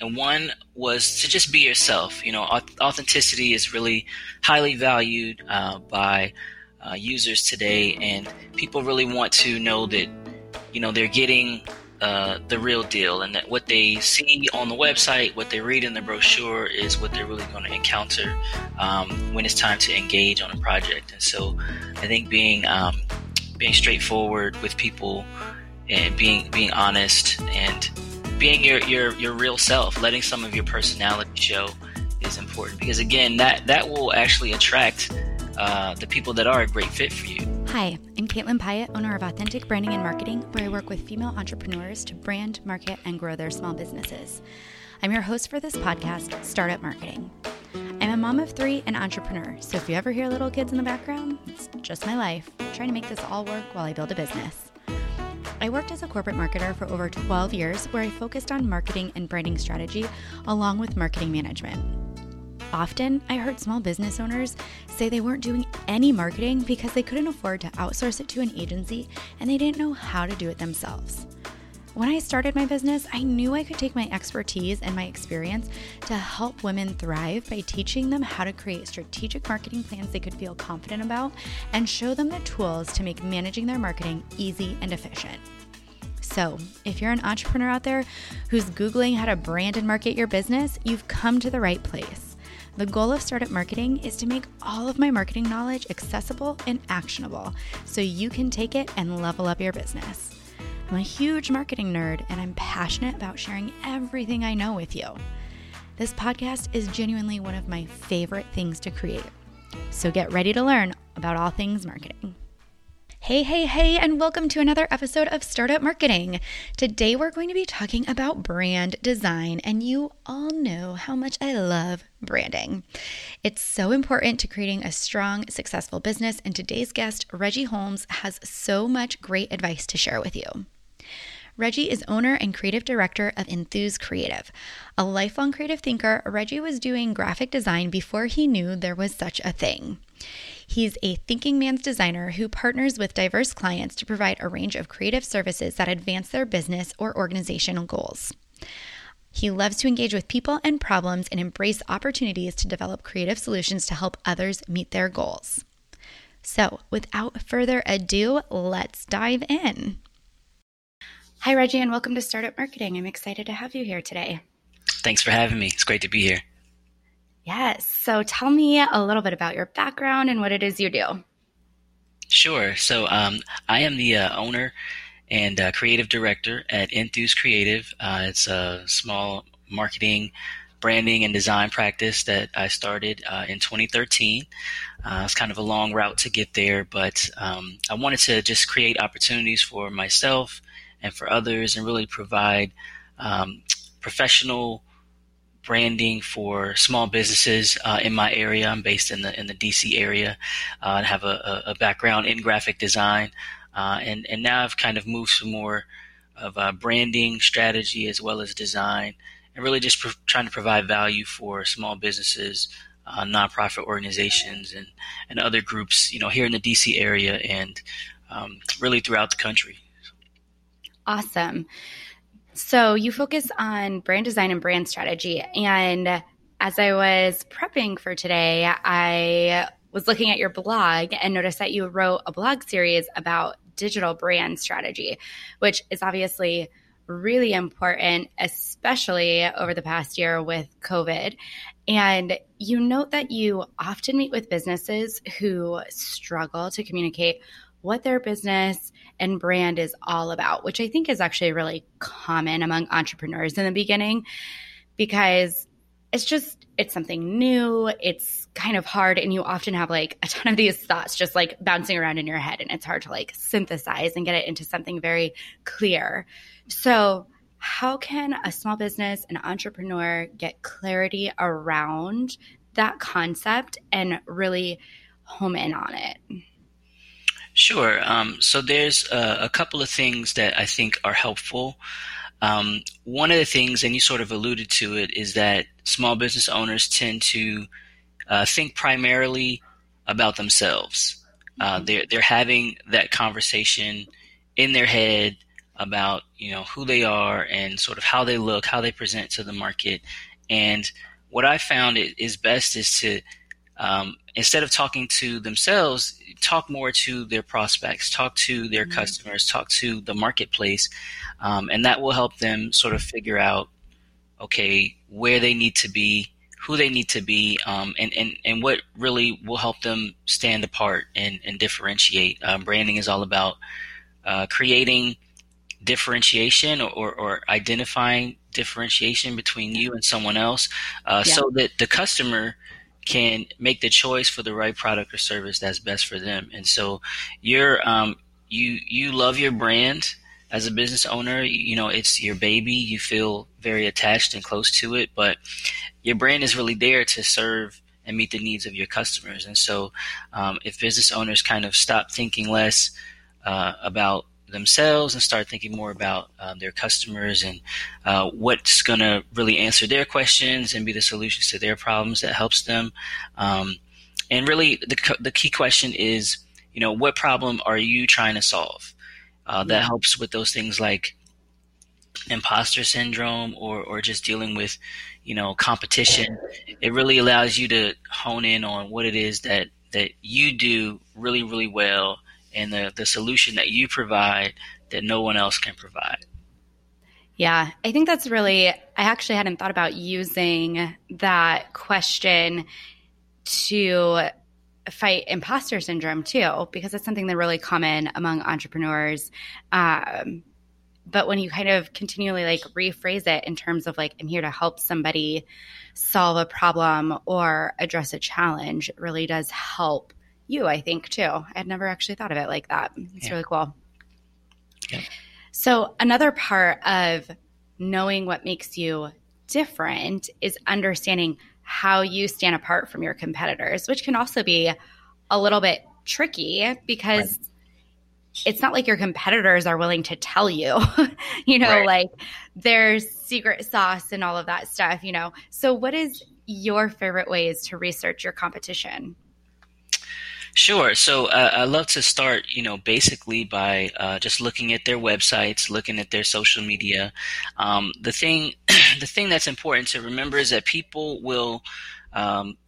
and one was to just be yourself. You know, authenticity is really highly valued uh, by uh, users today, and people really want to know that you know they're getting uh, the real deal, and that what they see on the website, what they read in the brochure, is what they're really going to encounter um, when it's time to engage on a project. And so, I think being um, being straightforward with people and being being honest and being your, your your real self, letting some of your personality show is important because again, that that will actually attract uh, the people that are a great fit for you. Hi, I'm Caitlin Pyatt, owner of Authentic Branding and Marketing, where I work with female entrepreneurs to brand, market, and grow their small businesses. I'm your host for this podcast, Startup Marketing. I'm a mom of three and entrepreneur, so if you ever hear little kids in the background, it's just my life, trying to make this all work while I build a business. I worked as a corporate marketer for over 12 years, where I focused on marketing and branding strategy along with marketing management. Often, I heard small business owners say they weren't doing any marketing because they couldn't afford to outsource it to an agency and they didn't know how to do it themselves. When I started my business, I knew I could take my expertise and my experience to help women thrive by teaching them how to create strategic marketing plans they could feel confident about and show them the tools to make managing their marketing easy and efficient. So, if you're an entrepreneur out there who's Googling how to brand and market your business, you've come to the right place. The goal of Startup Marketing is to make all of my marketing knowledge accessible and actionable so you can take it and level up your business. I'm a huge marketing nerd and I'm passionate about sharing everything I know with you. This podcast is genuinely one of my favorite things to create. So get ready to learn about all things marketing. Hey, hey, hey, and welcome to another episode of Startup Marketing. Today we're going to be talking about brand design, and you all know how much I love branding. It's so important to creating a strong, successful business, and today's guest, Reggie Holmes, has so much great advice to share with you. Reggie is owner and creative director of Enthuse Creative. A lifelong creative thinker, Reggie was doing graphic design before he knew there was such a thing. He's a thinking man's designer who partners with diverse clients to provide a range of creative services that advance their business or organizational goals. He loves to engage with people and problems and embrace opportunities to develop creative solutions to help others meet their goals. So, without further ado, let's dive in. Hi, Reggie, and welcome to Startup Marketing. I'm excited to have you here today. Thanks for having me. It's great to be here. Yes. So tell me a little bit about your background and what it is you do. Sure. So um, I am the uh, owner and uh, creative director at Enthuse Creative. Uh, it's a small marketing, branding, and design practice that I started uh, in 2013. Uh, it's kind of a long route to get there, but um, I wanted to just create opportunities for myself and for others and really provide um, professional branding for small businesses uh, in my area. I'm based in the in the DC area uh, and have a, a, background in graphic design, uh, and and now I've kind of moved to more of branding strategy as well as design, and really just pro- trying to provide value for small businesses, uh, nonprofit organizations, and and other groups, you know, here in the DC area and um, really throughout the country. Awesome. So you focus on brand design and brand strategy. And as I was prepping for today, I was looking at your blog and noticed that you wrote a blog series about digital brand strategy, which is obviously really important, especially over the past year with COVID. And you note that you often meet with businesses who struggle to communicate what their business and brand is all about, which I think is actually really common among entrepreneurs in the beginning because it's just it's something new, it's kind of hard and you often have like a ton of these thoughts just like bouncing around in your head and it's hard to like synthesize and get it into something very clear. So, how can a small business, an entrepreneur get clarity around that concept and really home in on it? Sure. Um, so there's a, a, couple of things that I think are helpful. Um, one of the things, and you sort of alluded to it, is that small business owners tend to uh, think primarily about themselves. Uh, mm-hmm. they're they're having that conversation in their head about you know who they are and sort of how they look, how they present to the market. And what I found is best is to um, instead of talking to themselves, talk more to their prospects, talk to their mm-hmm. customers, talk to the marketplace, um, and that will help them sort of figure out, okay, where they need to be, who they need to be, um, and, and, and what really will help them stand apart and, and differentiate. Um, branding is all about uh, creating differentiation or, or identifying differentiation between you and someone else uh, yeah. so that the customer can make the choice for the right product or service that's best for them. And so you're um, you you love your brand as a business owner. You know it's your baby. You feel very attached and close to it but your brand is really there to serve and meet the needs of your customers. And so um, if business owners kind of stop thinking less uh, about themselves and start thinking more about um, their customers and uh, what's going to really answer their questions and be the solutions to their problems that helps them. Um, and really, the, the key question is, you know, what problem are you trying to solve? Uh, that helps with those things like imposter syndrome or, or just dealing with, you know, competition. It really allows you to hone in on what it is that, that you do really, really well and the, the solution that you provide that no one else can provide. Yeah, I think that's really, I actually hadn't thought about using that question to fight imposter syndrome too, because it's something that's really common among entrepreneurs. Um, but when you kind of continually like rephrase it in terms of like, I'm here to help somebody solve a problem or address a challenge, it really does help you, I think, too. I had never actually thought of it like that. It's yeah. really cool. Yeah. So, another part of knowing what makes you different is understanding how you stand apart from your competitors, which can also be a little bit tricky because right. it's not like your competitors are willing to tell you, you know, right. like there's secret sauce and all of that stuff, you know. So, what is your favorite ways to research your competition? Sure. So uh, I love to start, you know, basically by uh, just looking at their websites, looking at their social media. Um, the thing, the thing that's important to remember is that people will, um,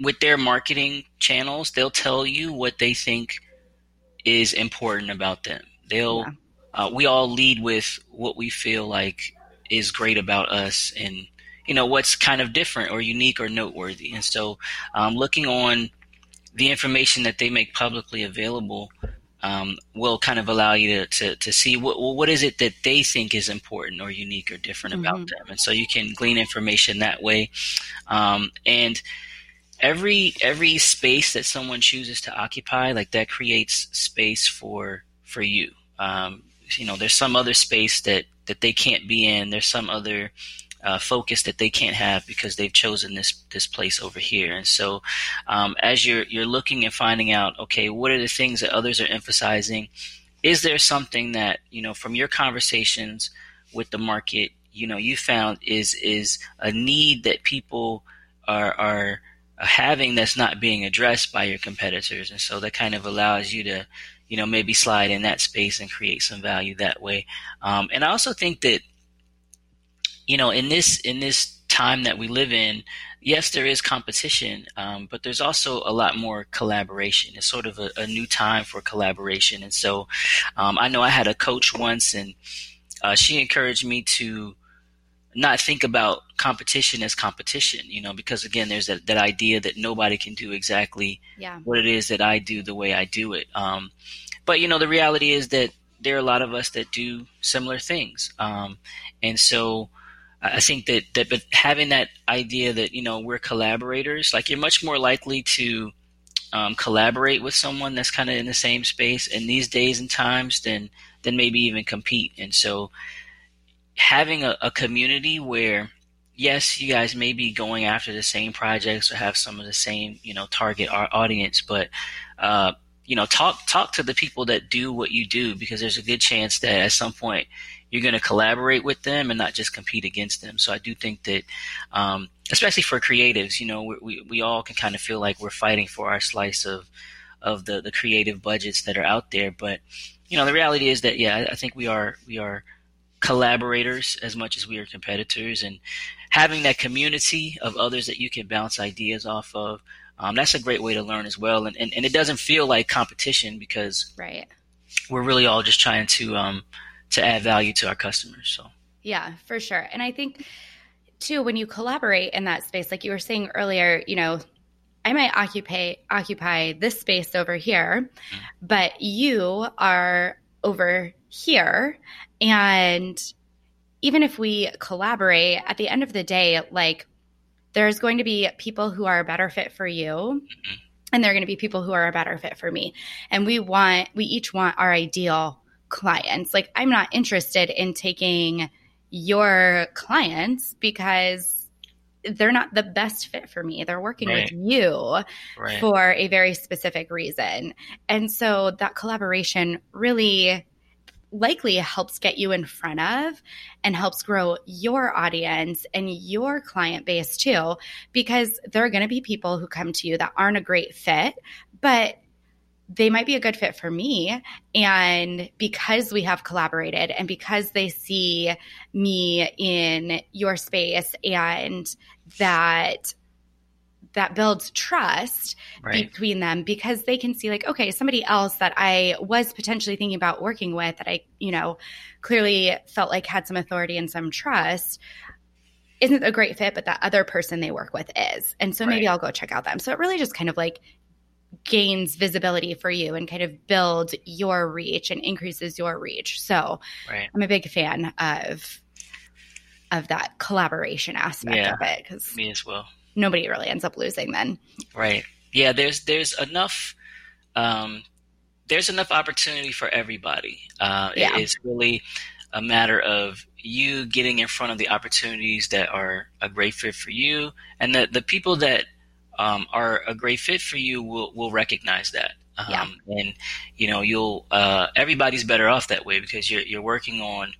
with their marketing channels, they'll tell you what they think is important about them. They'll, yeah. uh, we all lead with what we feel like is great about us and you know what's kind of different or unique or noteworthy. And so, um, looking on the information that they make publicly available um, will kind of allow you to, to, to see what, what is it that they think is important or unique or different mm-hmm. about them. And so you can glean information that way. Um, and every, every space that someone chooses to occupy, like that creates space for, for you. Um, you know, there's some other space that, that they can't be in. There's some other, uh, focus that they can't have because they've chosen this this place over here. And so, um, as you're you're looking and finding out, okay, what are the things that others are emphasizing? Is there something that you know from your conversations with the market, you know, you found is is a need that people are are having that's not being addressed by your competitors, and so that kind of allows you to you know maybe slide in that space and create some value that way. Um, and I also think that you know, in this in this time that we live in, yes, there is competition, um, but there's also a lot more collaboration. It's sort of a, a new time for collaboration, and so um, I know I had a coach once, and uh, she encouraged me to not think about competition as competition, you know, because again, there's that, that idea that nobody can do exactly yeah. what it is that I do the way I do it. Um, but you know, the reality is that there are a lot of us that do similar things, um, and so I think that, that but having that idea that you know we're collaborators, like you're much more likely to um, collaborate with someone that's kind of in the same space in these days and times than than maybe even compete. And so having a, a community where yes, you guys may be going after the same projects or have some of the same you know target audience, but uh, you know talk talk to the people that do what you do because there's a good chance that at some point you're going to collaborate with them and not just compete against them. So I do think that, um, especially for creatives, you know, we, we, we all can kind of feel like we're fighting for our slice of, of the, the creative budgets that are out there. But you know, the reality is that yeah, I think we are we are collaborators as much as we are competitors, and having that community of others that you can bounce ideas off of. Um, that's a great way to learn as well, and, and and it doesn't feel like competition because right. we're really all just trying to um to add value to our customers. So yeah, for sure, and I think too when you collaborate in that space, like you were saying earlier, you know, I might occupy occupy this space over here, mm-hmm. but you are over here and even if we collaborate at the end of the day like there's going to be people who are a better fit for you mm-hmm. and there are going to be people who are a better fit for me and we want we each want our ideal clients like i'm not interested in taking your clients because they're not the best fit for me. They're working right. with you right. for a very specific reason. And so that collaboration really likely helps get you in front of and helps grow your audience and your client base too because there are going to be people who come to you that aren't a great fit but they might be a good fit for me. And because we have collaborated and because they see me in your space and that that builds trust right. between them because they can see like okay somebody else that i was potentially thinking about working with that i you know clearly felt like had some authority and some trust isn't a great fit but that other person they work with is and so maybe right. i'll go check out them so it really just kind of like gains visibility for you and kind of builds your reach and increases your reach. So right. I'm a big fan of of that collaboration aspect yeah, of it because me as well. Nobody really ends up losing then. Right. Yeah. There's there's enough. Um, there's enough opportunity for everybody. Uh, yeah. It's really a matter of you getting in front of the opportunities that are a great fit for you, and the the people that um, are a great fit for you will will recognize that. Um, yeah. And you know, you'll uh, everybody's better off that way because you're you're working on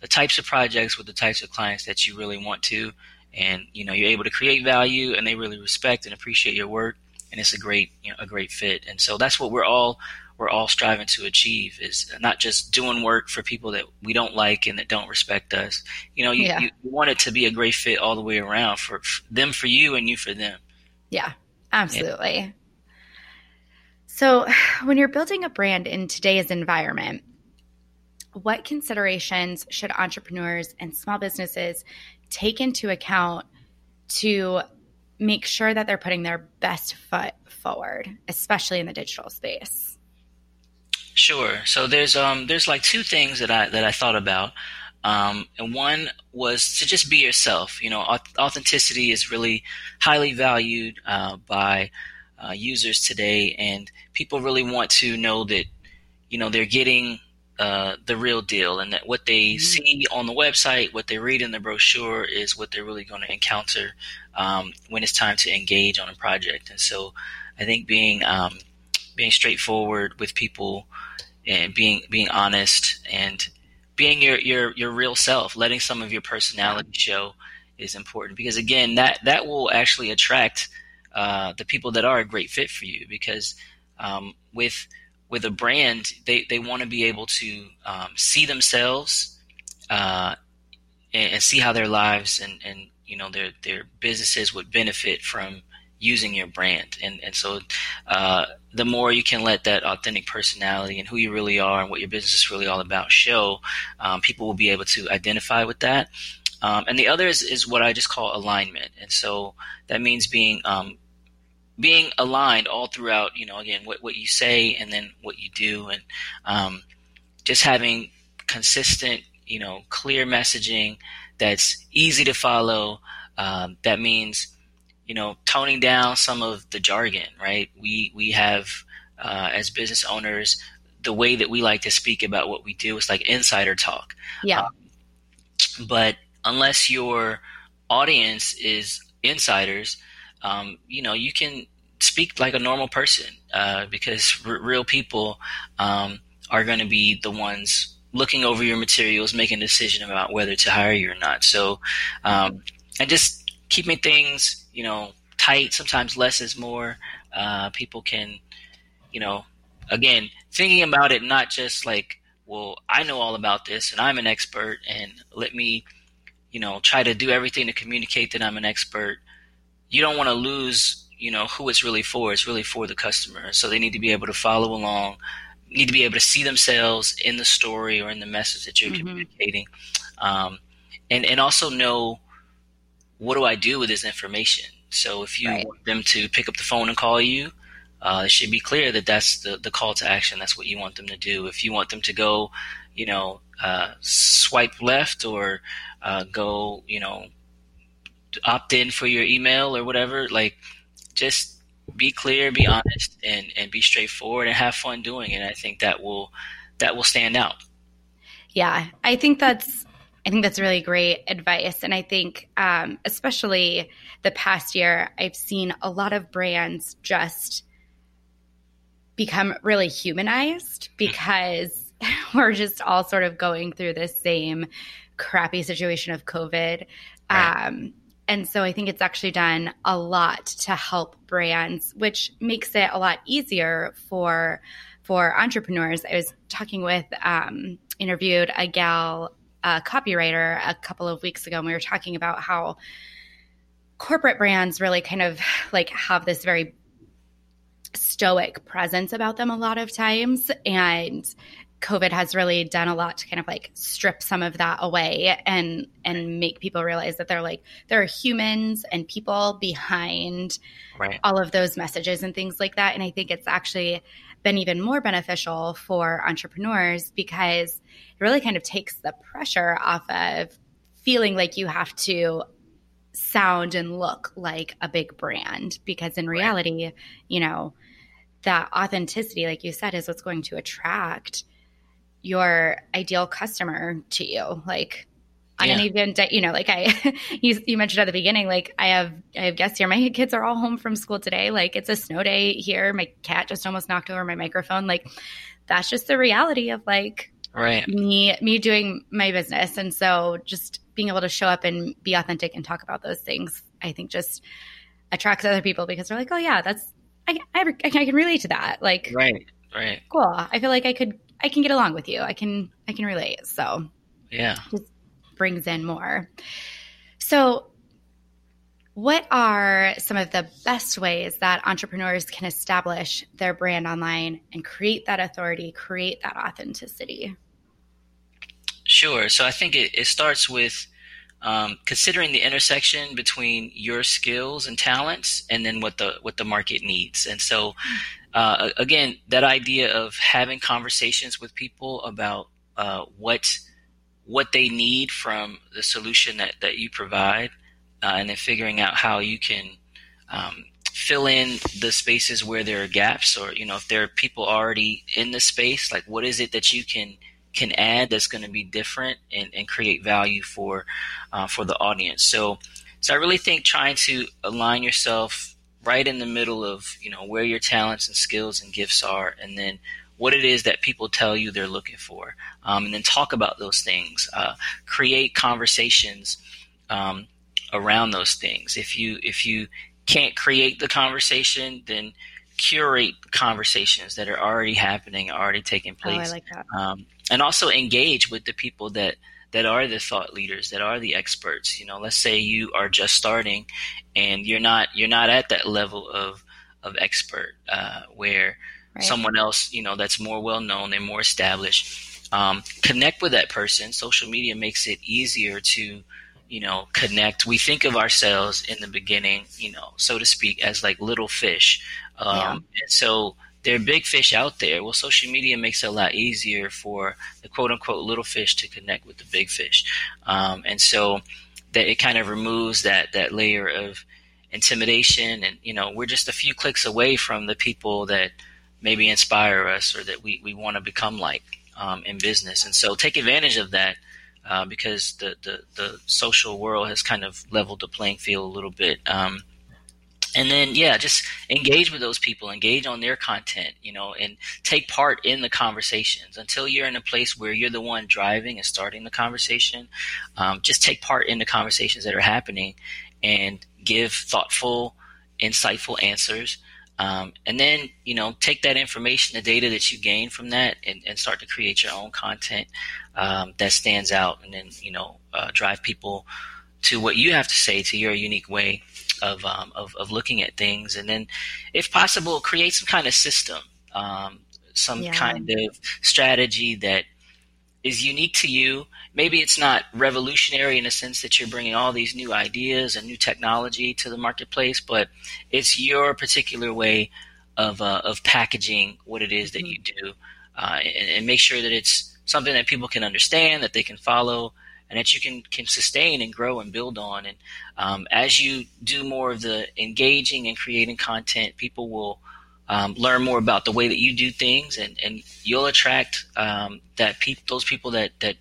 the types of projects with the types of clients that you really want to, and you know, you're able to create value, and they really respect and appreciate your work, and it's a great you know a great fit. And so that's what we're all we're all striving to achieve is not just doing work for people that we don't like and that don't respect us. You know, you, yeah. you, want it to be a great fit all the way around for, for them for you and you for them. Yeah, absolutely. Yeah. So, when you're building a brand in today's environment, what considerations should entrepreneurs and small businesses take into account to make sure that they're putting their best foot forward, especially in the digital space? Sure. So there's um there's like two things that I that I thought about. Um, and one was to just be yourself. You know, authenticity is really highly valued uh, by uh, users today, and people really want to know that you know they're getting uh, the real deal, and that what they mm-hmm. see on the website, what they read in the brochure, is what they're really going to encounter um, when it's time to engage on a project. And so, I think being um, being straightforward with people and being being honest and being your, your, your real self, letting some of your personality show is important. Because again, that, that will actually attract uh, the people that are a great fit for you. Because um, with with a brand, they, they want to be able to um, see themselves uh, and, and, see how their lives and, and you know their their businesses would benefit from using your brand. And and so uh, the more you can let that authentic personality and who you really are and what your business is really all about show, um, people will be able to identify with that. Um, and the other is, is what I just call alignment. And so that means being um, being aligned all throughout. You know, again, what what you say and then what you do, and um, just having consistent, you know, clear messaging that's easy to follow. Um, that means you know, toning down some of the jargon, right? We we have uh, as business owners the way that we like to speak about what we do is like insider talk. Yeah. Um, but unless your audience is insiders, um, you know, you can speak like a normal person uh, because r- real people um, are going to be the ones looking over your materials, making a decision about whether to hire you or not. So, um, and just keeping things you know, tight. Sometimes less is more. Uh, people can, you know, again, thinking about it not just like, well, I know all about this and I'm an expert and let me, you know, try to do everything to communicate that I'm an expert. You don't want to lose, you know, who it's really for. It's really for the customer. So they need to be able to follow along, need to be able to see themselves in the story or in the message that you're mm-hmm. communicating. Um, and, and also know what do I do with this information? So if you right. want them to pick up the phone and call you, uh, it should be clear that that's the, the call to action. That's what you want them to do. If you want them to go, you know, uh, swipe left or uh, go, you know, opt in for your email or whatever, like just be clear, be honest, and and be straightforward and have fun doing it. I think that will that will stand out. Yeah, I think that's I think that's really great advice. And I think, um, especially the past year, I've seen a lot of brands just become really humanized because we're just all sort of going through this same crappy situation of COVID. Right. Um, and so I think it's actually done a lot to help brands, which makes it a lot easier for for entrepreneurs. I was talking with um, interviewed a gal a copywriter a couple of weeks ago, and we were talking about how corporate brands really kind of like have this very stoic presence about them a lot of times. And COVID has really done a lot to kind of like strip some of that away and and make people realize that they're like there are humans and people behind right. all of those messages and things like that. And I think it's actually been even more beneficial for entrepreneurs because it really kind of takes the pressure off of feeling like you have to sound and look like a big brand because in reality, you know, that authenticity, like you said, is what's going to attract your ideal customer to you. Like on yeah. any given day, you know, like I, you, you mentioned at the beginning, like I have, I have guests here. My kids are all home from school today. Like it's a snow day here. My cat just almost knocked over my microphone. Like that's just the reality of like right. me, me doing my business. And so just being able to show up and be authentic and talk about those things, I think just attracts other people because they're like, oh yeah, that's, I, I, I can relate to that. Like, right, right. Cool. I feel like I could, I can get along with you. I can, I can relate. So yeah, just brings in more. So, what are some of the best ways that entrepreneurs can establish their brand online and create that authority, create that authenticity? Sure. So, I think it, it starts with um, considering the intersection between your skills and talents and then what the what the market needs and so uh, again that idea of having conversations with people about uh, what what they need from the solution that, that you provide, uh, and then figuring out how you can um, fill in the spaces where there are gaps, or you know, if there are people already in the space, like what is it that you can can add that's going to be different and, and create value for uh, for the audience. So, so I really think trying to align yourself right in the middle of you know where your talents and skills and gifts are, and then what it is that people tell you they're looking for, um, and then talk about those things. Uh, create conversations um, around those things. If you if you can't create the conversation, then curate conversations that are already happening, already taking place. Oh, I like that. Um, and also engage with the people that that are the thought leaders, that are the experts. You know, let's say you are just starting, and you're not you're not at that level of of expert uh, where right. someone else, you know, that's more well known, they're more established. Um, connect with that person. Social media makes it easier to, you know, connect. We think of ourselves in the beginning, you know, so to speak, as like little fish. Um, yeah. And so there are big fish out there. Well, social media makes it a lot easier for the quote unquote little fish to connect with the big fish. Um, and so that it kind of removes that, that layer of intimidation. And, you know, we're just a few clicks away from the people that, maybe inspire us or that we, we want to become like um, in business. And so take advantage of that uh, because the, the, the, social world has kind of leveled the playing field a little bit. Um, and then, yeah, just engage with those people, engage on their content, you know, and take part in the conversations until you're in a place where you're the one driving and starting the conversation. Um, just take part in the conversations that are happening and give thoughtful, insightful answers Um, and then, you know, take that information, the data that you gain from that, and, and start to create your own content um, that stands out, and then, you know, uh, drive people to what you have to say to your unique way of, um, of, of looking at things. And then, if possible, create some kind of system, um, some yeah. kind of strategy that is unique to you. Maybe it's not revolutionary in the sense that you're bringing all these new ideas and new technology to the marketplace, but it's your particular way of uh, of packaging what it is that you mm-hmm. do, uh, and, and, make sure that it's something that people can understand, that they can follow, and that you can can sustain and grow and build on. And um, as you do more of the engaging and creating content, people will um, learn more about the way that you do things, and, and you'll attract um, that peop- those people that that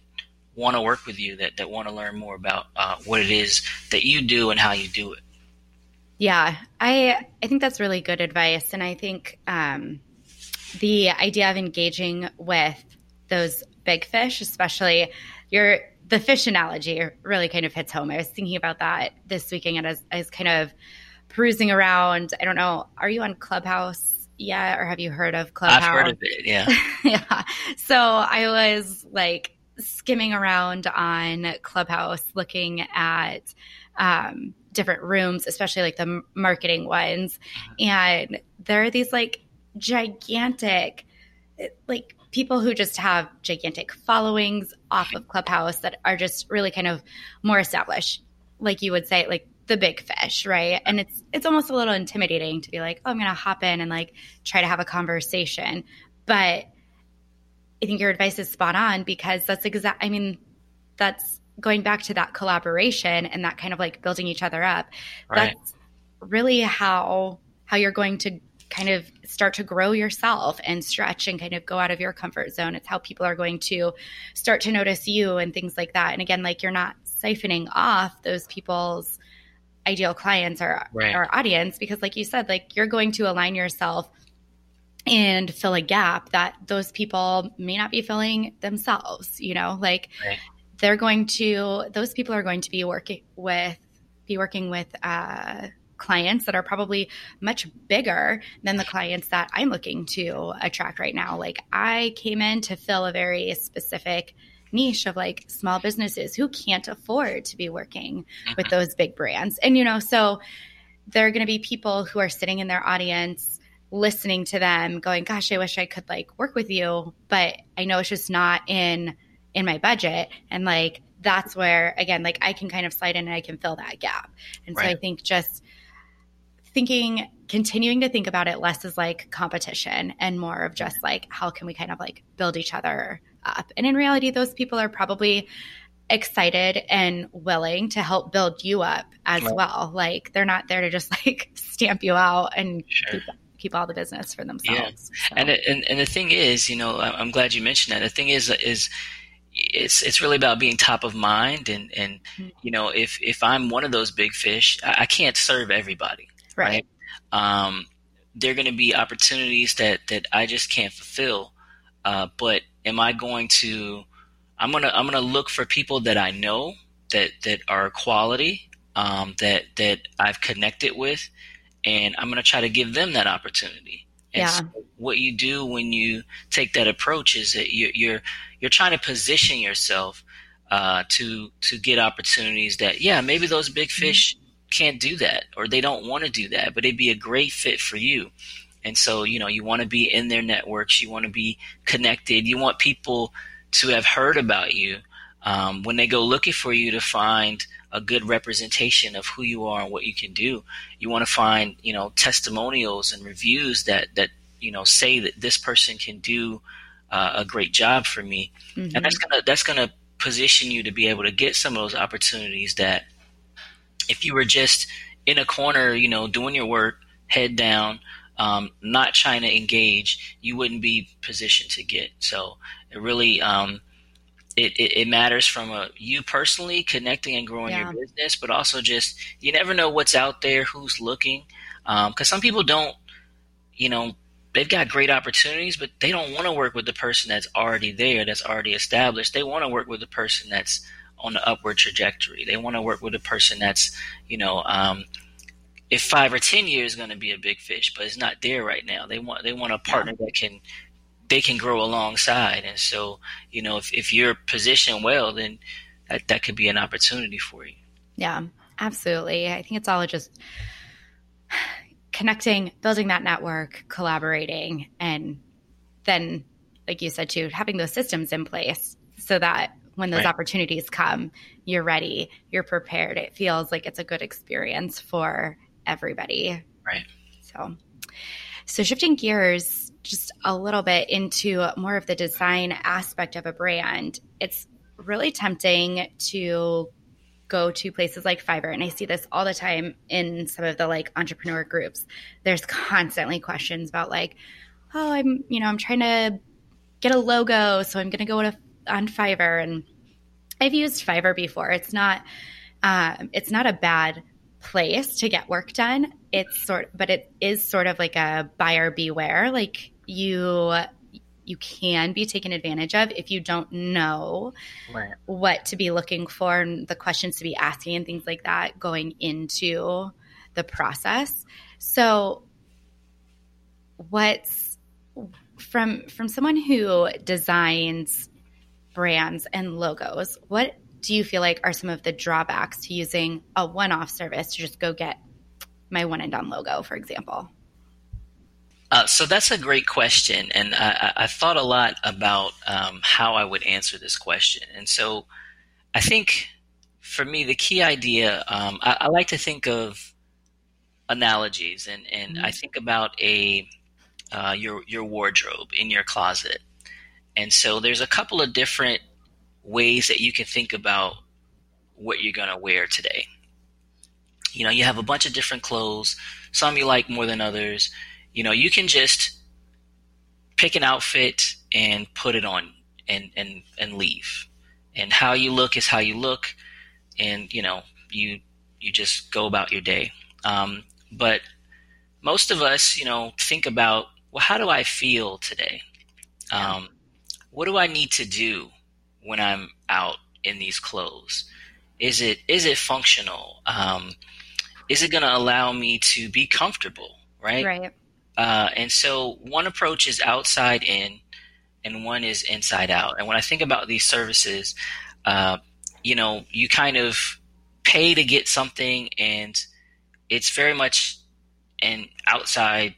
want to work with you, that that want to learn more about uh, what it is that you do and how you do it. Yeah, I I think that's really good advice, and I think um, the idea of engaging with those big fish, especially your the fish analogy, really kind of hits home. I was thinking about that this weekend and as as kind of perusing around. I don't know. Are you on Clubhouse? yet, or have you heard of Clubhouse? I've heard of it. Yeah. yeah. So I was like skimming around on Clubhouse, looking at um, different rooms, especially like the marketing ones, mm-hmm. and there are these like gigantic, like people who just have gigantic followings off of Clubhouse that are just really kind of more established, like you would say, like the big fish, right? And it's it's almost a little intimidating to be like, oh, I'm going to hop in and like try to have a conversation. But I think your advice is spot on because that's exact. I mean, that's going back to that collaboration and that kind of like building each other up. Right. That's really how how you're going to kind of start to grow yourself and stretch and kind of go out of your comfort zone. It's how people are going to start to notice you and things like that. And again, like you're not siphoning off those people's ideal clients or right. our audience because like you said like you're going to align yourself and fill a gap that those people may not be filling themselves you know like right. they're going to those people are going to be working with be working with uh clients that are probably much bigger than the clients that I'm looking to attract right now. Like I came in to fill a very specific niche of like small businesses who can't afford to be working with mm-hmm. those big brands. And, you know, so there are going to be people who are sitting in their audience listening to them going gosh i wish i could like work with you but i know it's just not in in my budget and like that's where again like i can kind of slide in and i can fill that gap and right. so i think just thinking continuing to think about it less as like competition and more of just like how can we kind of like build each other up. And in reality, those people are probably excited and willing to help build you up as right. well. Like they're not there to just like stamp you out and sure. keep, keep, all the business for themselves. Yeah. So. And, and and the thing is, you know, I'm glad you mentioned that. The thing is is it's it's really about being top of mind and and mm-hmm. you know if if I'm one of those big fish, I, I can't serve everybody. Right. right? Um, there are going to be opportunities that that I just can't fulfill. Uh, but am I going to? I'm gonna I'm gonna look for people that I know that that are quality, um, that that I've connected with, and I'm gonna try to give them that opportunity. And yeah. So what you do when you take that approach is that you're you're, you're trying to position yourself uh, to to get opportunities that yeah maybe those big mm-hmm. fish mm-hmm. can't do that or they don't want to do that, but it'd be a great fit for you. And so, you know, you want to be in their networks, you want to be connected, you want people to have heard about you um, when they go looking for you to find a good representation of who you are and what you can do. You want to find, you know, testimonials and reviews that that you know say that this person can do uh, a great job for me, mm-hmm. and that's gonna that's gonna position you to be able to get some of those opportunities that if you were just in a corner, you know, doing your work, head down, um, not trying to engage, you wouldn't be positioned to get. So it really um, it, it, it, matters from a you personally connecting and growing yeah. your business, but also just you never know what's out there, who's looking. Because um, some people don't, you know, they've got great opportunities, but they don't want to work with the person that's already there, that's already established. They want to work with the person that's on the upward trajectory. They want to work with a person that's, you know, um, if five or ten years is going to be a big fish, but it's not there right now. They want they want a partner yeah. that can they can grow alongside. And so, you know, if, if you're positioned well, then that, that could be an opportunity for you. Yeah, absolutely. I think it's all just connecting, building that network, collaborating, and then, like you said too, having those systems in place so that when those right. opportunities come, you're ready, you're prepared. It feels like it's a good experience for everybody. Right. So, so shifting gears just a little bit into more of the design aspect of a brand, it's really tempting to go to places like Fiverr, and I see this all the time in some of the like entrepreneur groups. There's constantly questions about like, oh, I'm you know I'm trying to get a logo, so I'm going to go to on Fiverr, and I've used Fiverr before. It's not um, it's not a bad place to get work done. It's sort, but it is sort of like a buyer beware. Like you you can be taken advantage of if you don't know right. what to be looking for and the questions to be asking and things like that going into the process. So what's from from someone who designs brands and logos, what do you feel like are some of the drawbacks to using a one-off service to just go get my one and done logo, for example? Uh, so that's a great question, and I, I thought a lot about um, how I would answer this question. And so, I think for me, the key idea um, I, I, like to think of analogies, and, and mm-hmm. I think about a uh, your your wardrobe in your closet. And so, there's a couple of different ways that you can think about what you're going to wear today. You know, you have a bunch of different clothes. Some you like more than others you know, you can just pick an outfit and put it on and and and leave. And how you look is how you look, and you know, you you just go about your day. Um, but most of us, you know, think about well, how do I feel today? Um, what do I need to do when I'm out in these clothes? Is it is it functional? Um, is it going to allow me to be comfortable? Right. Right. Uh, and so one approach is outside in, and one is inside out. And when I think about these services, uh, you know, you kind of pay to get something, and it's very much an outside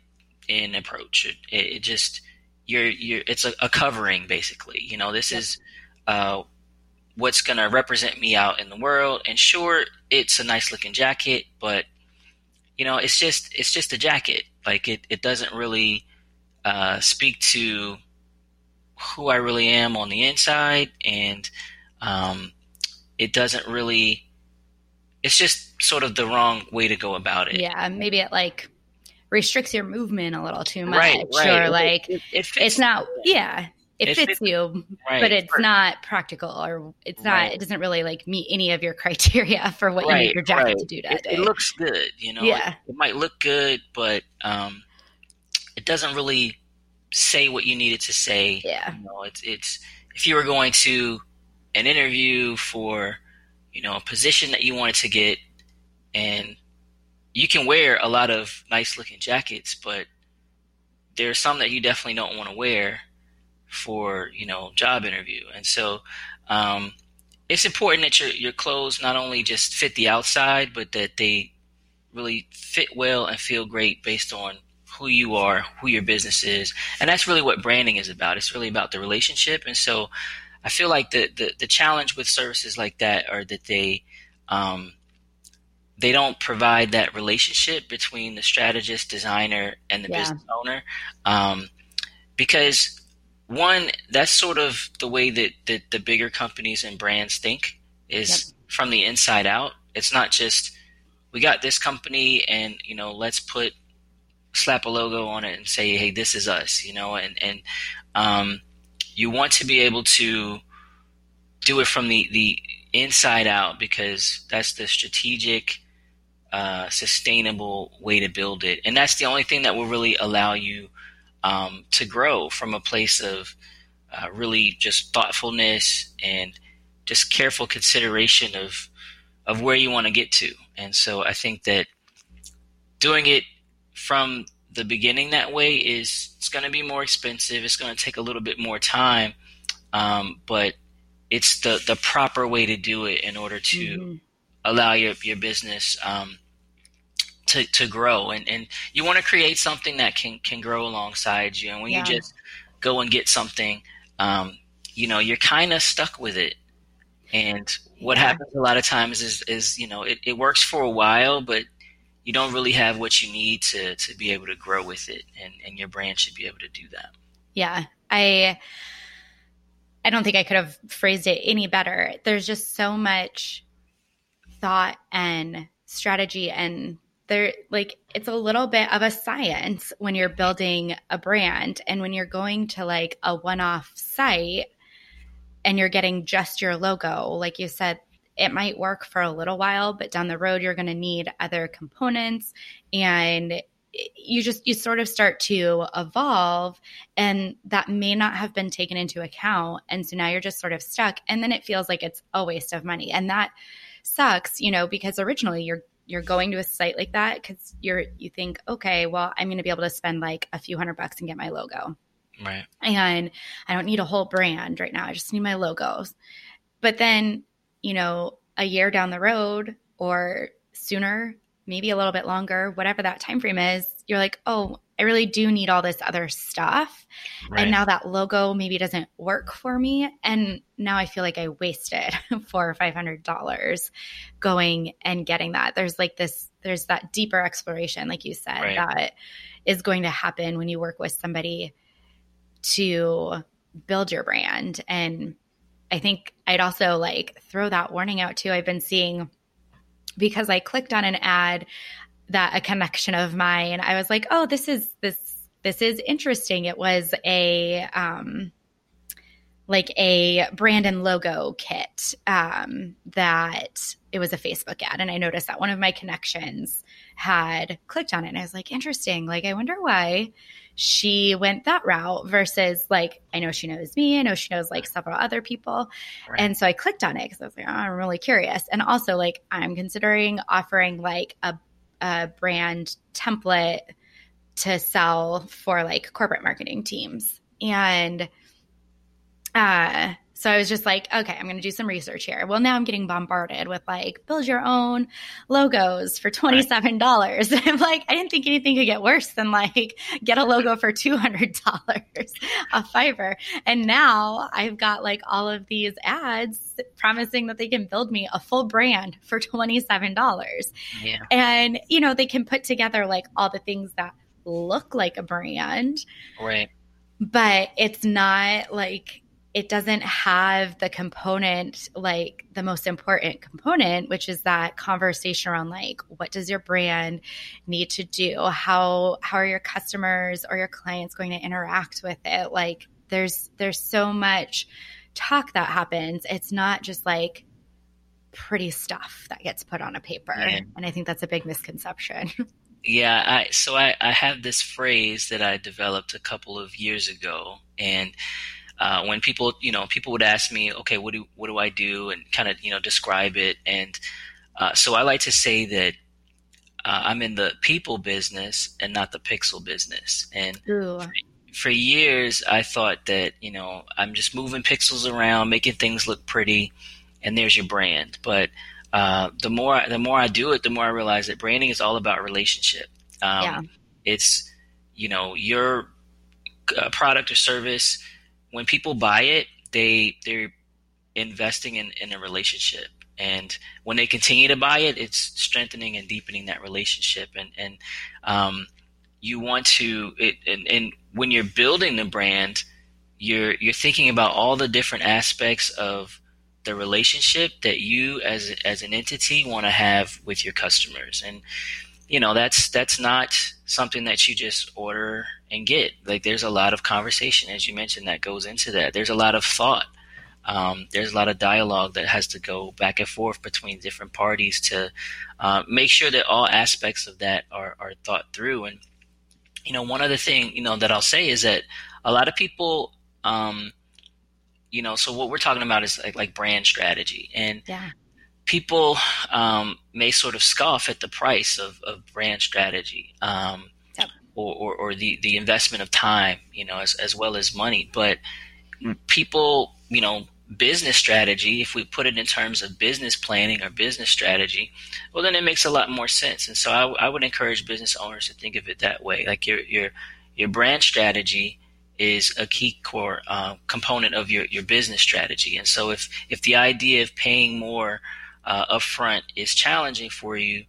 in approach. It, it just you're you're it's a, a, covering basically. You know, this is uh, what's going to represent me out in the world. And sure, it's a nice looking jacket, but you know, it's just it's just a jacket. Like it, it doesn't really uh, speak to who I really am on the inside, and um, it doesn't really. It's just sort of the wrong way to go about it. Yeah, maybe it like restricts your movement a little too much, right, right. or like it, it, it's not. Yeah, it, it fits, you, right. but it's not practical, or it's not. Right. It doesn't really like meet any of your criteria for what right, you need your jacket to do that it, day. It looks good, you know. Yeah, it, might look good, but um, it doesn't really say what you needed to say. Yeah, you know, it's it's if you were going to an interview for you know a position that you wanted to get, and you can wear a lot of nice looking jackets, but there's some that you definitely don't want to wear for you know job interview, and so um, it's important that your your clothes not only just fit the outside, but that they really fit well and feel great based on who you are, who your business is, and that's really what branding is about. It's really about the relationship, and so I feel like the the, the challenge with services like that are that they um, they don't provide that relationship between the strategist, designer, and the yeah. business owner, um, because one, that's sort of the way that, that the bigger companies and brands think is yep. from the inside out. It's not just we got this company and you know let's put slap a logo on it and say hey this is us you know and and um, you want to be able to do it from the the inside out because that's the strategic uh, sustainable way to build it and that's the only thing that will really allow you um, to grow from a place of uh, really just thoughtfulness and just careful consideration of of where you want to get to. And so I think that doing it from the beginning that way is it's going to be more expensive. It's going to take a little bit more time, um, but it's the the proper way to do it in order to mm-hmm. allow your your business um, to to grow. And and you want to create something that can can grow alongside you. And when yeah. you just go and get something, um, you know, you're kind of stuck with it. And what yeah. happens a lot of times is is you know it, it works for a while, but you don't really have what you need to to be able to grow with it and and your brand should be able to do that yeah i i don't think i could have phrased it any better there's just so much thought and strategy and there like it's a little bit of a science when you're building a brand and when you're going to like a one-off site and you're getting just your logo. Like you said it might work for a little while, but down the road, you're going to need other components. And you just you sort of start to evolve and that may not have been taken into account. And so now you're just sort of stuck and then it feels like it's a waste of money. And that sucks you know because originally you're you're going to a site like that because you're you think okay well i'm going to be able to spend like a few hundred bucks and get my logo. Right. And i don't need a whole brand right now i just need my logos. But then you know, a year down the road or sooner, maybe a little bit longer, whatever that time frame is, you're like, "Oh, I really do need all this other stuff." Right. And now that logo maybe doesn't work for me and now I feel like I wasted 4 or 500 dollars going and getting that. There's like this there's that deeper exploration like you said right. that is going to happen when you work with somebody to build your brand and I think I'd also like throw that warning out too. I've been seeing because I clicked on an ad that a connection of mine, I was like, oh, this is this this is interesting. It was a um like a brand and logo kit um, that it was a Facebook ad. And I noticed that one of my connections had clicked on it. And I was like, interesting. Like, I wonder why she went that route versus like I know she knows me, I know she knows like several other people, right. and so I clicked on it because I was like, oh, I'm really curious, and also like I'm considering offering like a, a brand template to sell for like corporate marketing teams, and uh so I was just like, okay, I'm going to do some research here. Well, now I'm getting bombarded with like, build your own logos for $27. Right. I'm like, I didn't think anything could get worse than like get a logo for $200 a Fiverr. And now I've got like all of these ads promising that they can build me a full brand for $27. Yeah. And, you know, they can put together like all the things that look like a brand. Right. But it's not like it doesn't have the component like the most important component which is that conversation around like what does your brand need to do? How how are your customers or your clients going to interact with it? Like there's there's so much talk that happens. It's not just like pretty stuff that gets put on a paper. Yeah. and i think that's a big misconception. Yeah i so I, I have this phrase that i developed a couple of years ago and uh, when people, you know, people would ask me, okay, what do what do I do, and kind of, you know, describe it. And uh, so I like to say that uh, I'm in the people business and not the pixel business. And for, for years, I thought that you know I'm just moving pixels around, making things look pretty, and there's your brand. But uh, the more the more I do it, the more I realize that branding is all about relationship. Um, yeah. It's you know your uh, product or service when people buy it, they they're investing in, in a relationship. And when they continue to buy it, it's strengthening and deepening that relationship. And and um, you want to it, and, and when you're building the brand, you're you're thinking about all the different aspects of the relationship that you as as an entity want to have with your customers. And you know that's that's not something that you just order and get. Like there's a lot of conversation, as you mentioned, that goes into that. There's a lot of thought. Um, there's a lot of dialogue that has to go back and forth between different parties to uh, make sure that all aspects of that are, are thought through. And you know, one other thing you know that I'll say is that a lot of people, um, you know, so what we're talking about is like like brand strategy, and yeah people um, may sort of scoff at the price of, of brand strategy um, yep. or, or, or, the, the investment of time, you know, as, as well as money. But people, you know, business strategy, if we put it in terms of business planning or business strategy, well, then it makes a lot more sense. And so I, I would encourage business owners to think of it that way. Like your, your, your brand strategy is a key core uh, component of your, your business strategy. And so if, if the idea of paying more uh, upfront is challenging for you,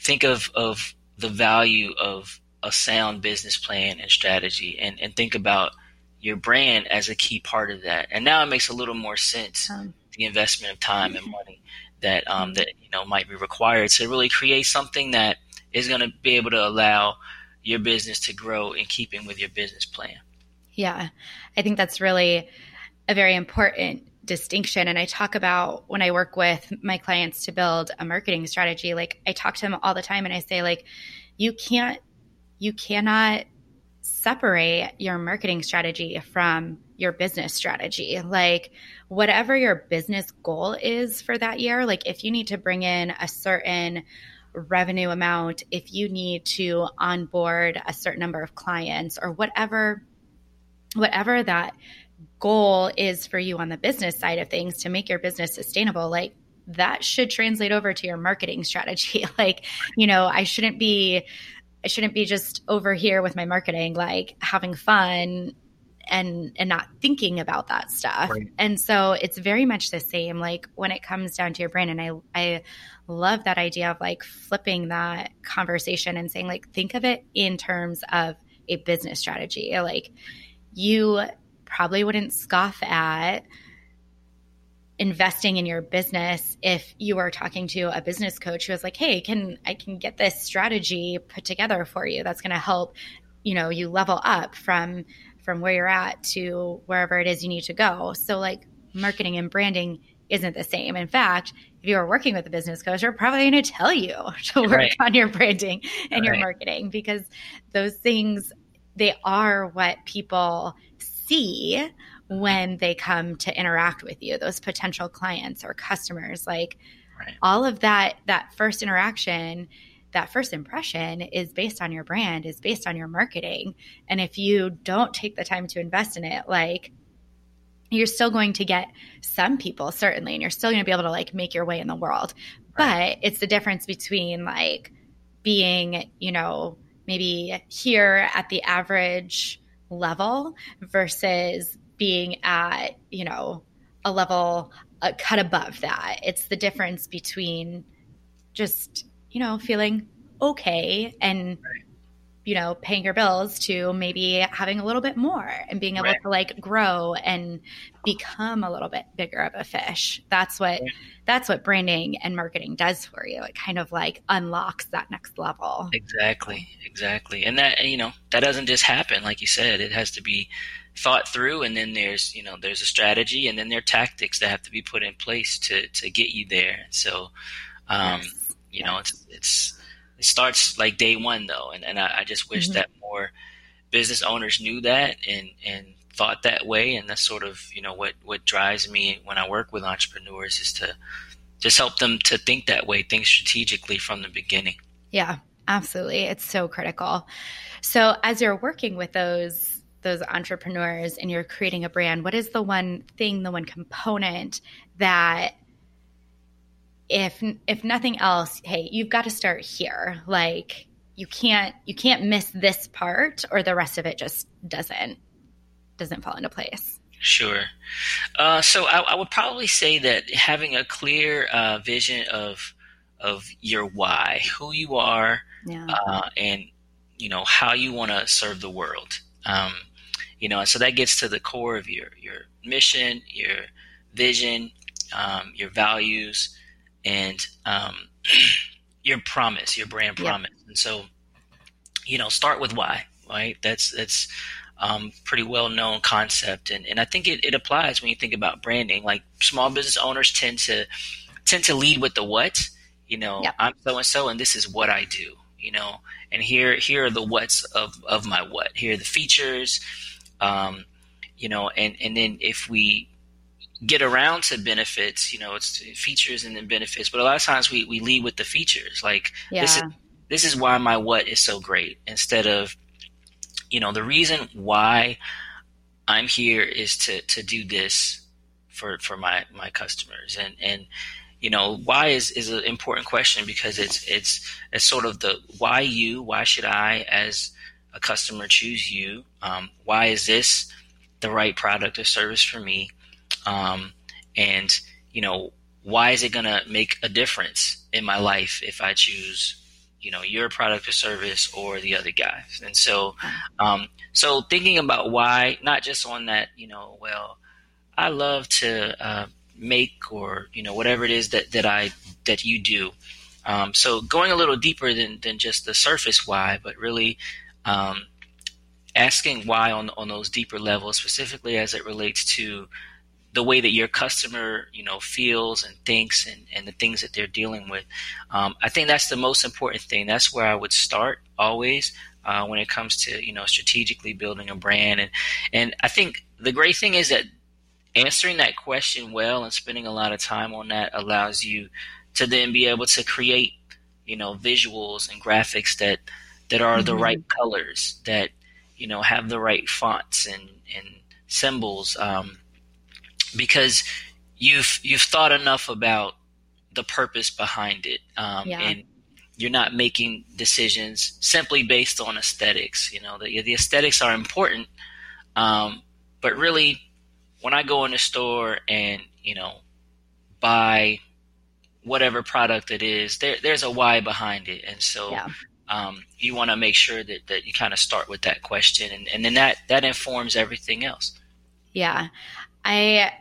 think of, of the value of a sound business plan and strategy and, and think about your brand as a key part of that. And now it makes a little more sense um, the investment of time and money that um, that you know might be required to really create something that is going to be able to allow your business to grow in keeping with your business plan. Yeah, I think that's really a very important distinction. And I talk about when I work with my clients to build a marketing strategy, like I talk to them all the time and I say, like, you can't, you cannot separate your marketing strategy from your business strategy. Like, whatever your business goal is for that year, like, if you need to bring in a certain revenue amount, if you need to onboard a certain number of clients or whatever whatever that goal is for you on the business side of things to make your business sustainable, like that should translate over to your marketing strategy. like, you know, I shouldn't be I shouldn't be just over here with my marketing like having fun and and not thinking about that stuff. Right. And so it's very much the same like when it comes down to your brand and I I love that idea of like flipping that conversation and saying like think of it in terms of a business strategy. Like you probably wouldn't scoff at investing in your business if you were talking to a business coach who was like hey can i can get this strategy put together for you that's going to help you know you level up from from where you're at to wherever it is you need to go so like marketing and branding isn't the same in fact if you are working with a business coach they're probably going to tell you to work right. on your branding and right. your marketing because those things they are what people see when they come to interact with you those potential clients or customers like right. all of that that first interaction that first impression is based on your brand is based on your marketing and if you don't take the time to invest in it like you're still going to get some people certainly and you're still going to be able to like make your way in the world right. but it's the difference between like being you know maybe here at the average level versus being at, you know, a level a cut above that. It's the difference between just, you know, feeling okay and right you know, paying your bills to maybe having a little bit more and being able right. to like grow and become a little bit bigger of a fish. That's what right. that's what branding and marketing does for you. It kind of like unlocks that next level. Exactly. Exactly. And that you know, that doesn't just happen like you said. It has to be thought through and then there's, you know, there's a strategy and then there are tactics that have to be put in place to to get you there. So um, yes. you yes. know, it's it's it starts like day one though, and, and I, I just wish mm-hmm. that more business owners knew that and and thought that way, and that's sort of you know what what drives me when I work with entrepreneurs is to just help them to think that way, think strategically from the beginning. Yeah, absolutely, it's so critical. So as you're working with those those entrepreneurs and you're creating a brand, what is the one thing, the one component that if if nothing else, hey, you've got to start here. Like you can't you can't miss this part or the rest of it just doesn't doesn't fall into place. Sure. Uh, so I, I, would probably say that having a clear uh, vision of of your why, who you are, yeah. uh, and you know how you want to serve the world. Um, you know, so that gets to the core of your your mission, your vision, um, your values, and um, your promise, your brand promise. And so, you know, start with why, right? That's that's um, pretty well known concept, and and I think it, it applies when you think about branding. Like small business owners tend to tend to lead with the what. You know, yep. I'm so and so, and this is what I do. You know, and here here are the what's of of my what. Here are the features. Um, you know, and and then if we get around to benefits. You know, it's features and then benefits, but a lot of times we, we lead with the features. Like yeah. this is this is why my what is so great instead of you know the reason why I'm here is to to do this for for my my customers and and you know why is is an important question because it's it's it's sort of the why you why should I as a customer choose you um, why is this the right product or service for me um, and you know why is it going to make a difference in my life if I choose you know your product or service or the other guys? And so um, so thinking about why not just on that you know well i love to uh, make or you know whatever it is that that i that you do. Um, so going a little deeper than than just the surface why but really um, asking why on on those deeper levels specifically as it relates to the way that your customer, you know, feels and thinks and, and the things that they're dealing with. Um, I think that's the most important thing. That's where I would start always uh, when it comes to, you know, strategically building a brand. And, and I think the great thing is that answering that question well and spending a lot of time on that allows you to then be able to create, you know, visuals and graphics that, that are mm-hmm. the right colors, that, you know, have the right fonts and, and symbols. Um, because you've you've thought enough about the purpose behind it, um, yeah. and you're not making decisions simply based on aesthetics. You know, the the aesthetics are important, um, but really, when I go in the store and you know buy whatever product it is, there there's a why behind it, and so. Yeah. Um, you want to make sure that, that you kind of start with that question and, and then that, that informs everything else. Yeah. I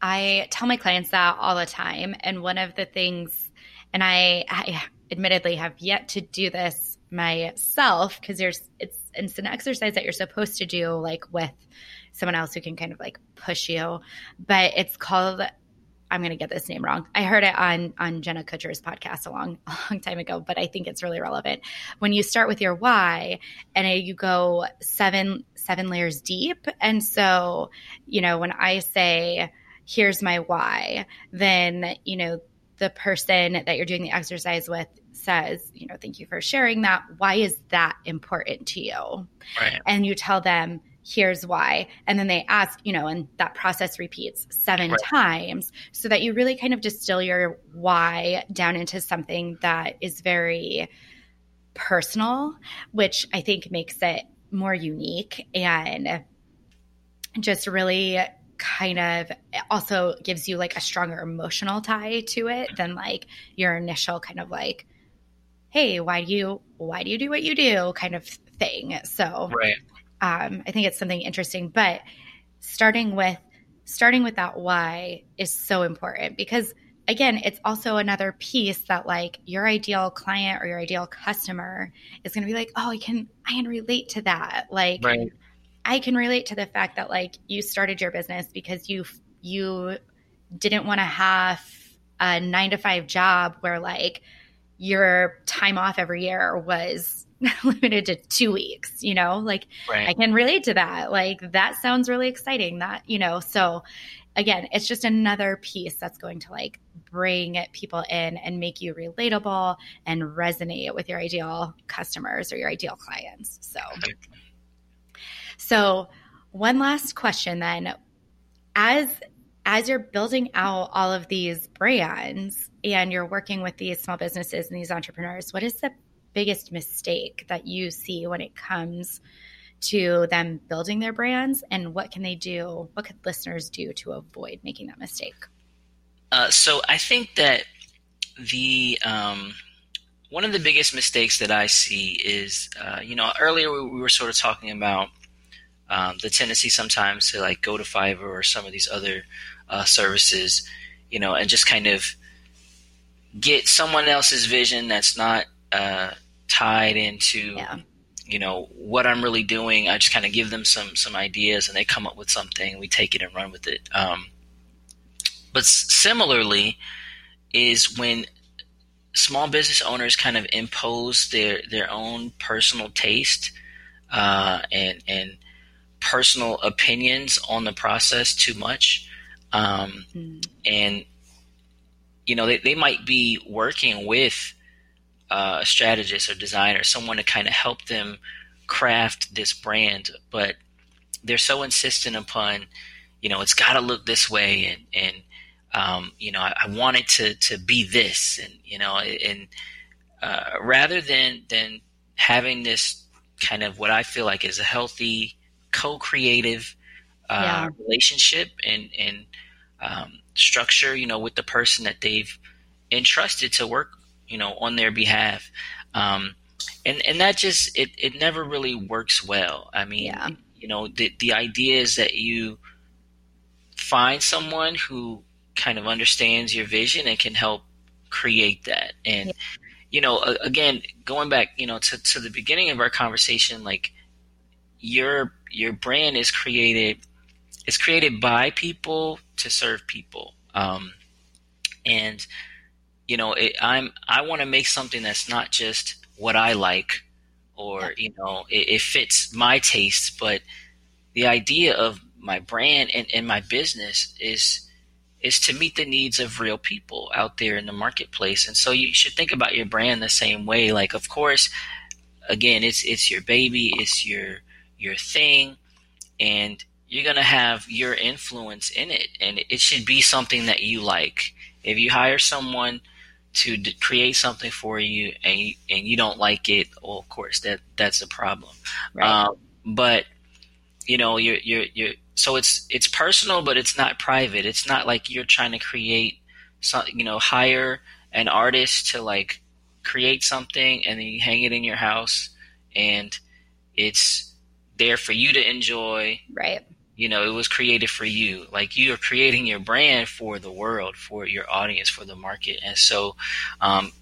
I tell my clients that all the time. And one of the things, and I, I admittedly have yet to do this myself because there's it's it's an exercise that you're supposed to do like with someone else who can kind of like push you. But it's called I'm going to get this name wrong. I heard it on on Jenna Kutcher's podcast a long a long time ago, but I think it's really relevant. When you start with your why and you go seven seven layers deep, and so you know when I say here's my why, then you know the person that you're doing the exercise with says, you know, thank you for sharing that. Why is that important to you? Right. And you tell them here's why. And then they ask, you know, and that process repeats seven right. times so that you really kind of distill your why down into something that is very personal, which I think makes it more unique and just really kind of also gives you like a stronger emotional tie to it than like your initial kind of like hey why do you why do you do what you do kind of thing so right um, I think it's something interesting. But starting with starting with that why is so important because again, it's also another piece that like your ideal client or your ideal customer is going to be like, oh, I can I can relate to that. Like right. I can relate to the fact that like you started your business because you you didn't want to have a 9 to 5 job where like your time off every year was limited to two weeks, you know, like right. I can relate to that. Like that sounds really exciting that, you know, so again, it's just another piece that's going to like bring people in and make you relatable and resonate with your ideal customers or your ideal clients. So, so one last question then, as as you're building out all of these brands and you're working with these small businesses and these entrepreneurs, what is the biggest mistake that you see when it comes to them building their brands and what can they do what could listeners do to avoid making that mistake? Uh, so i think that the um, one of the biggest mistakes that i see is uh, you know earlier we, we, were sort of talking about um, the tendency sometimes to like go to fiverr or some of these other uh, services you know and just kind of get someone else's vision that's not uh, tied into yeah. you know what I'm really doing. I just kind of give them some some ideas, and they come up with something. We take it and run with it. Um, but similarly, is when small business owners kind of impose their their own personal taste uh, and and personal opinions on the process too much. Um, mm. And, you know, they, they might be working with uh, a strategist or designer, someone to kind of help them craft this brand, but they're so insistent upon, you know, it's got to look this way, and and um, you know, I, I, want it to to be this, and you know, and uh, rather than than having this kind of what I feel like is a healthy co-creative uh, yeah. relationship and and um, structure, you know, with the person that they've entrusted to work, you know, on their behalf. Um, and and that just it, it never really works well. I mean, yeah. you know, the the idea is that you find someone who kind of understands your vision and can help create that. And yeah. you know, again, going back, you know, to to the beginning of our conversation, like your your brand is created is created by people to serve people. Um, and you know, it, I'm I want to make something that's not just what I like or you know it, it, fits my taste, but the idea of my brand and, and my business is is to meet the needs of real people out there in the marketplace. And so you should think about your brand the same way. Like, of course, again, it's it's your baby, it's your your thing, and you're gonna have your influence in it, and it should be something that you like. If you hire someone to d- create something for you and you, and you don't like it, well, of course that that's a problem. Right. Um, but you know, you're you're you're so it's it's personal, but it's not private. It's not like you're trying to create some, you know, hire an artist to like create something and then you hang it in your house and it's there for you to enjoy. Right. You know, it was created for you. Like you are creating your brand for the world, for your audience, for the market. And so, um,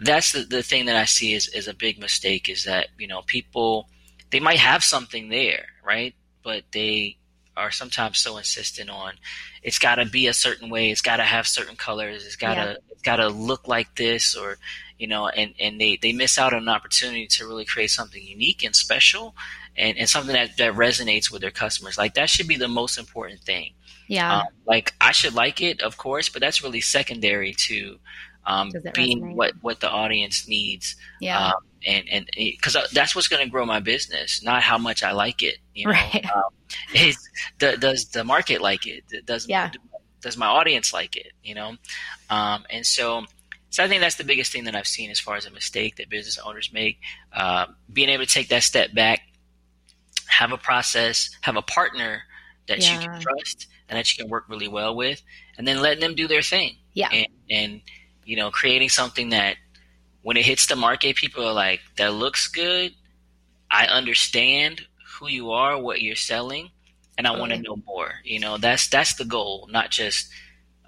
that's the, the thing that I see is, is a big mistake is that, you know, people, they might have something there, right? But they are sometimes so insistent on it's got to be a certain way, it's got to have certain colors, it's got to yeah. it's got to look like this or you know, and, and they, they miss out on an opportunity to really create something unique and special and, and something that, that resonates with their customers. Like that should be the most important thing. Yeah. Um, like I should like it, of course, but that's really secondary to um, being resonate? what, what the audience needs. Yeah. Um, and and because uh, that's what's going to grow my business, not how much I like it. You know, right. um, is the, does the market like it? Does yeah. does my audience like it? You know, um, and so so I think that's the biggest thing that I've seen as far as a mistake that business owners make. Uh, being able to take that step back, have a process, have a partner that yeah. you can trust and that you can work really well with, and then letting them do their thing. Yeah. And, and you know, creating something that when it hits the market, people are like, that looks good. I understand who you are, what you're selling, and I want to know more. You know, that's that's the goal, not just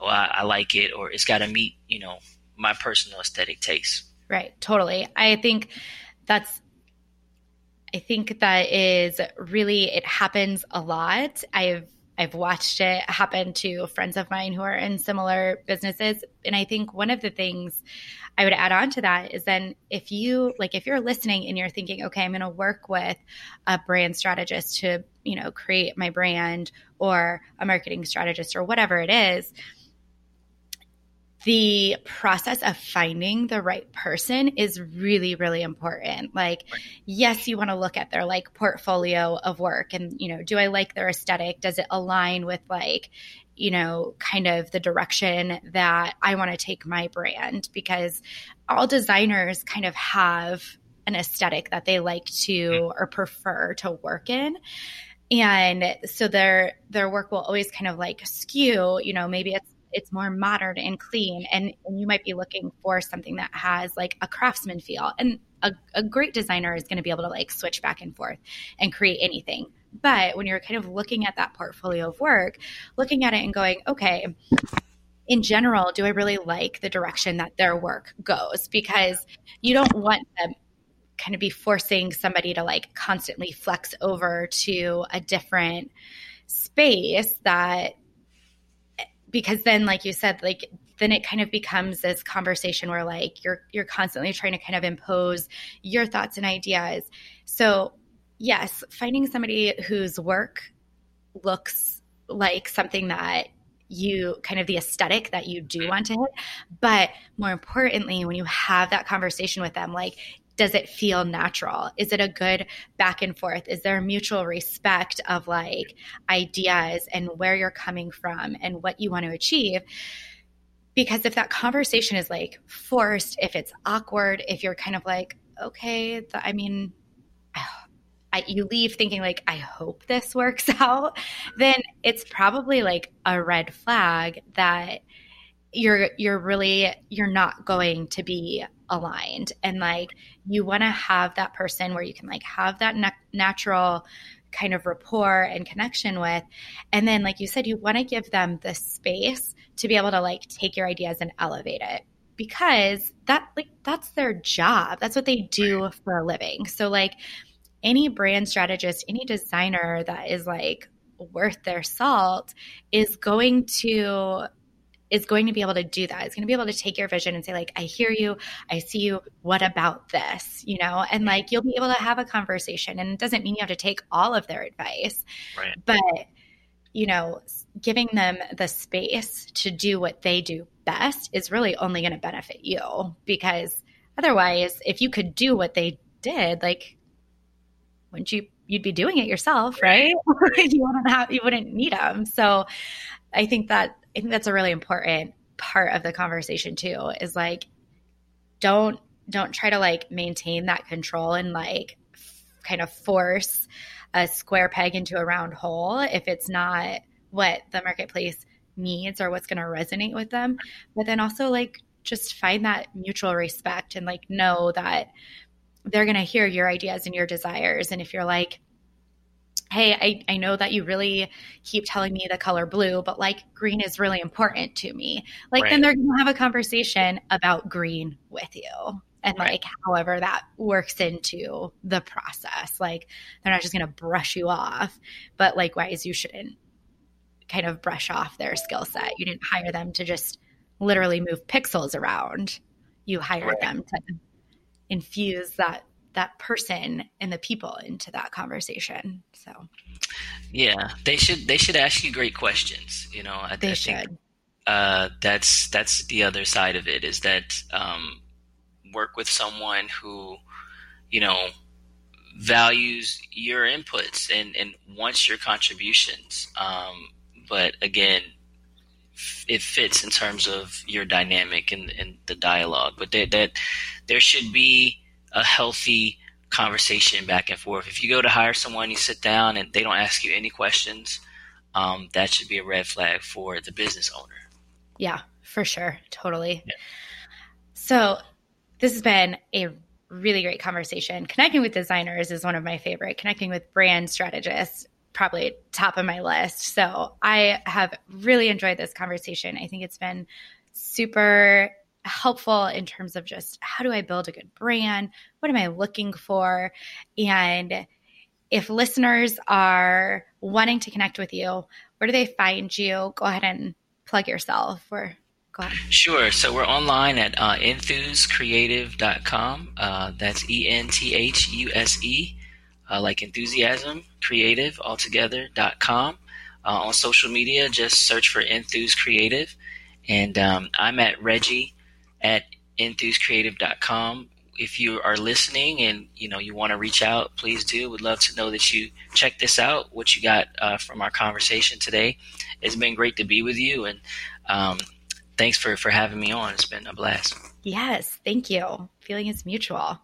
oh, I, I like it or it's got to meet, you know, my personal aesthetic taste. Right, totally. I think that's I think that is really it happens a lot. I've I've watched it happen to friends of mine who are in similar businesses and I think one of the things I would add on to that is then if you like if you're listening and you're thinking okay I'm going to work with a brand strategist to you know create my brand or a marketing strategist or whatever it is the process of finding the right person is really really important. Like yes you want to look at their like portfolio of work and you know do i like their aesthetic? Does it align with like you know kind of the direction that i want to take my brand? Because all designers kind of have an aesthetic that they like to mm-hmm. or prefer to work in. And so their their work will always kind of like skew you know maybe it's it's more modern and clean and, and you might be looking for something that has like a craftsman feel. And a, a great designer is going to be able to like switch back and forth and create anything. But when you're kind of looking at that portfolio of work looking at it and going okay in general do i really like the direction that their work goes? Because you don't want them kind of be forcing somebody to like constantly flex over to a different space that because then like you said like then it kind of becomes this conversation where like you're you're constantly trying to kind of impose your thoughts and ideas so yes, finding somebody whose work looks like something that you kind of the aesthetic that you do want to hit. But more importantly, when you have that conversation with them, like, does it feel natural? Is it a good back and forth? Is there a mutual respect of like ideas and where you're coming from and what you want to achieve? Because if that conversation is like forced, if it's awkward, if you're kind of like, okay, I mean, I, you leave thinking like i hope this works out then it's probably like a red flag that you're you're really you're not going to be aligned. And like you want to have that person where you can like have that na- natural kind of rapport and connection with. And then like you said you want to give them the space to be able to like take your ideas and elevate it. Because that like that's their job. That's what they do for a living. So like any brand strategist, any designer that is like worth their salt is going to is going to be able to do that. It's going to be able to take your vision and say like I hear you, I see you, what about this? You know, and like you'll be able to have a conversation and it doesn't mean you have to take all of their advice. Right. But you know, giving them the space to do what they do best is really only going to benefit you because otherwise if you could do what they did, like wouldn't you you'd be doing it yourself right you wouldn't have you wouldn't need them so i think that i think that's a really important part of the conversation too is like don't don't try to like maintain that control and like kind of force a square peg into a round hole if it's not what the marketplace needs or what's going to resonate with them but then also like just find that mutual respect and like know that they're going to hear your ideas and your desires. And if you're like, hey, I, I know that you really keep telling me the color blue, but like green is really important to me, like right. then they're going to have a conversation about green with you. And right. like, however that works into the process, like they're not just going to brush you off, but likewise, you shouldn't kind of brush off their skill set. You didn't hire them to just literally move pixels around. You hired right. them to infuse that that person and the people into that conversation. So, yeah, they should they should ask you great questions. You know, I, they I should. Think, uh, that's that's the other side of it is that um, work with someone who, you know, values your inputs and and wants your contributions. Um, but again, it fits in terms of your dynamic and, and the dialogue. But that, that there should be a healthy conversation back and forth. If you go to hire someone, you sit down and they don't ask you any questions, um, that should be a red flag for the business owner. Yeah, for sure. Totally. Yeah. So this has been a really great conversation. Connecting with designers is one of my favorite. Connecting with brand strategists probably top of my list. So I have really enjoyed this conversation. I think it's been super helpful in terms of just how do I build a good brand? What am I looking for? And if listeners are wanting to connect with you, where do they find you? Go ahead and plug yourself or go ahead. Sure. So we're online at uh, enthusecreative.com. Uh, that's E N T H U S E uh, like enthusiasm creative altogether.com. Uh, on social media, just search for Enthuse Creative. And um, I'm at Reggie at enthusecreative.com. If you are listening and you know you want to reach out, please do. Would love to know that you check this out. What you got uh, from our conversation today. It's been great to be with you, and um, thanks for for having me on. It's been a blast. Yes, thank you. Feeling is mutual.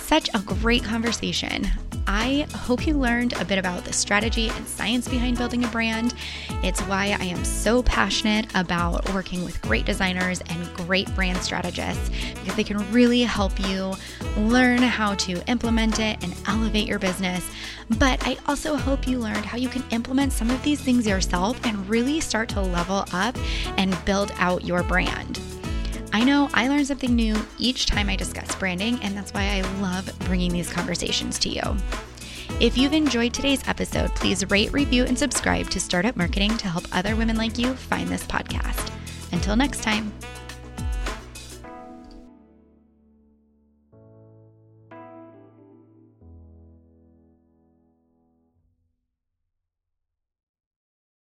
Such a great conversation. I hope you learned a bit about the strategy and science behind building a brand. It's why I am so passionate about working with great designers and great brand strategists because they can really help you learn how to implement it and elevate your business. But I also hope you learned how you can implement some of these things yourself and really start to level up and build out your brand. I know I learn something new each time I discuss branding, and that's why I love bringing these conversations to you. If you've enjoyed today's episode, please rate, review, and subscribe to Startup Marketing to help other women like you find this podcast. Until next time.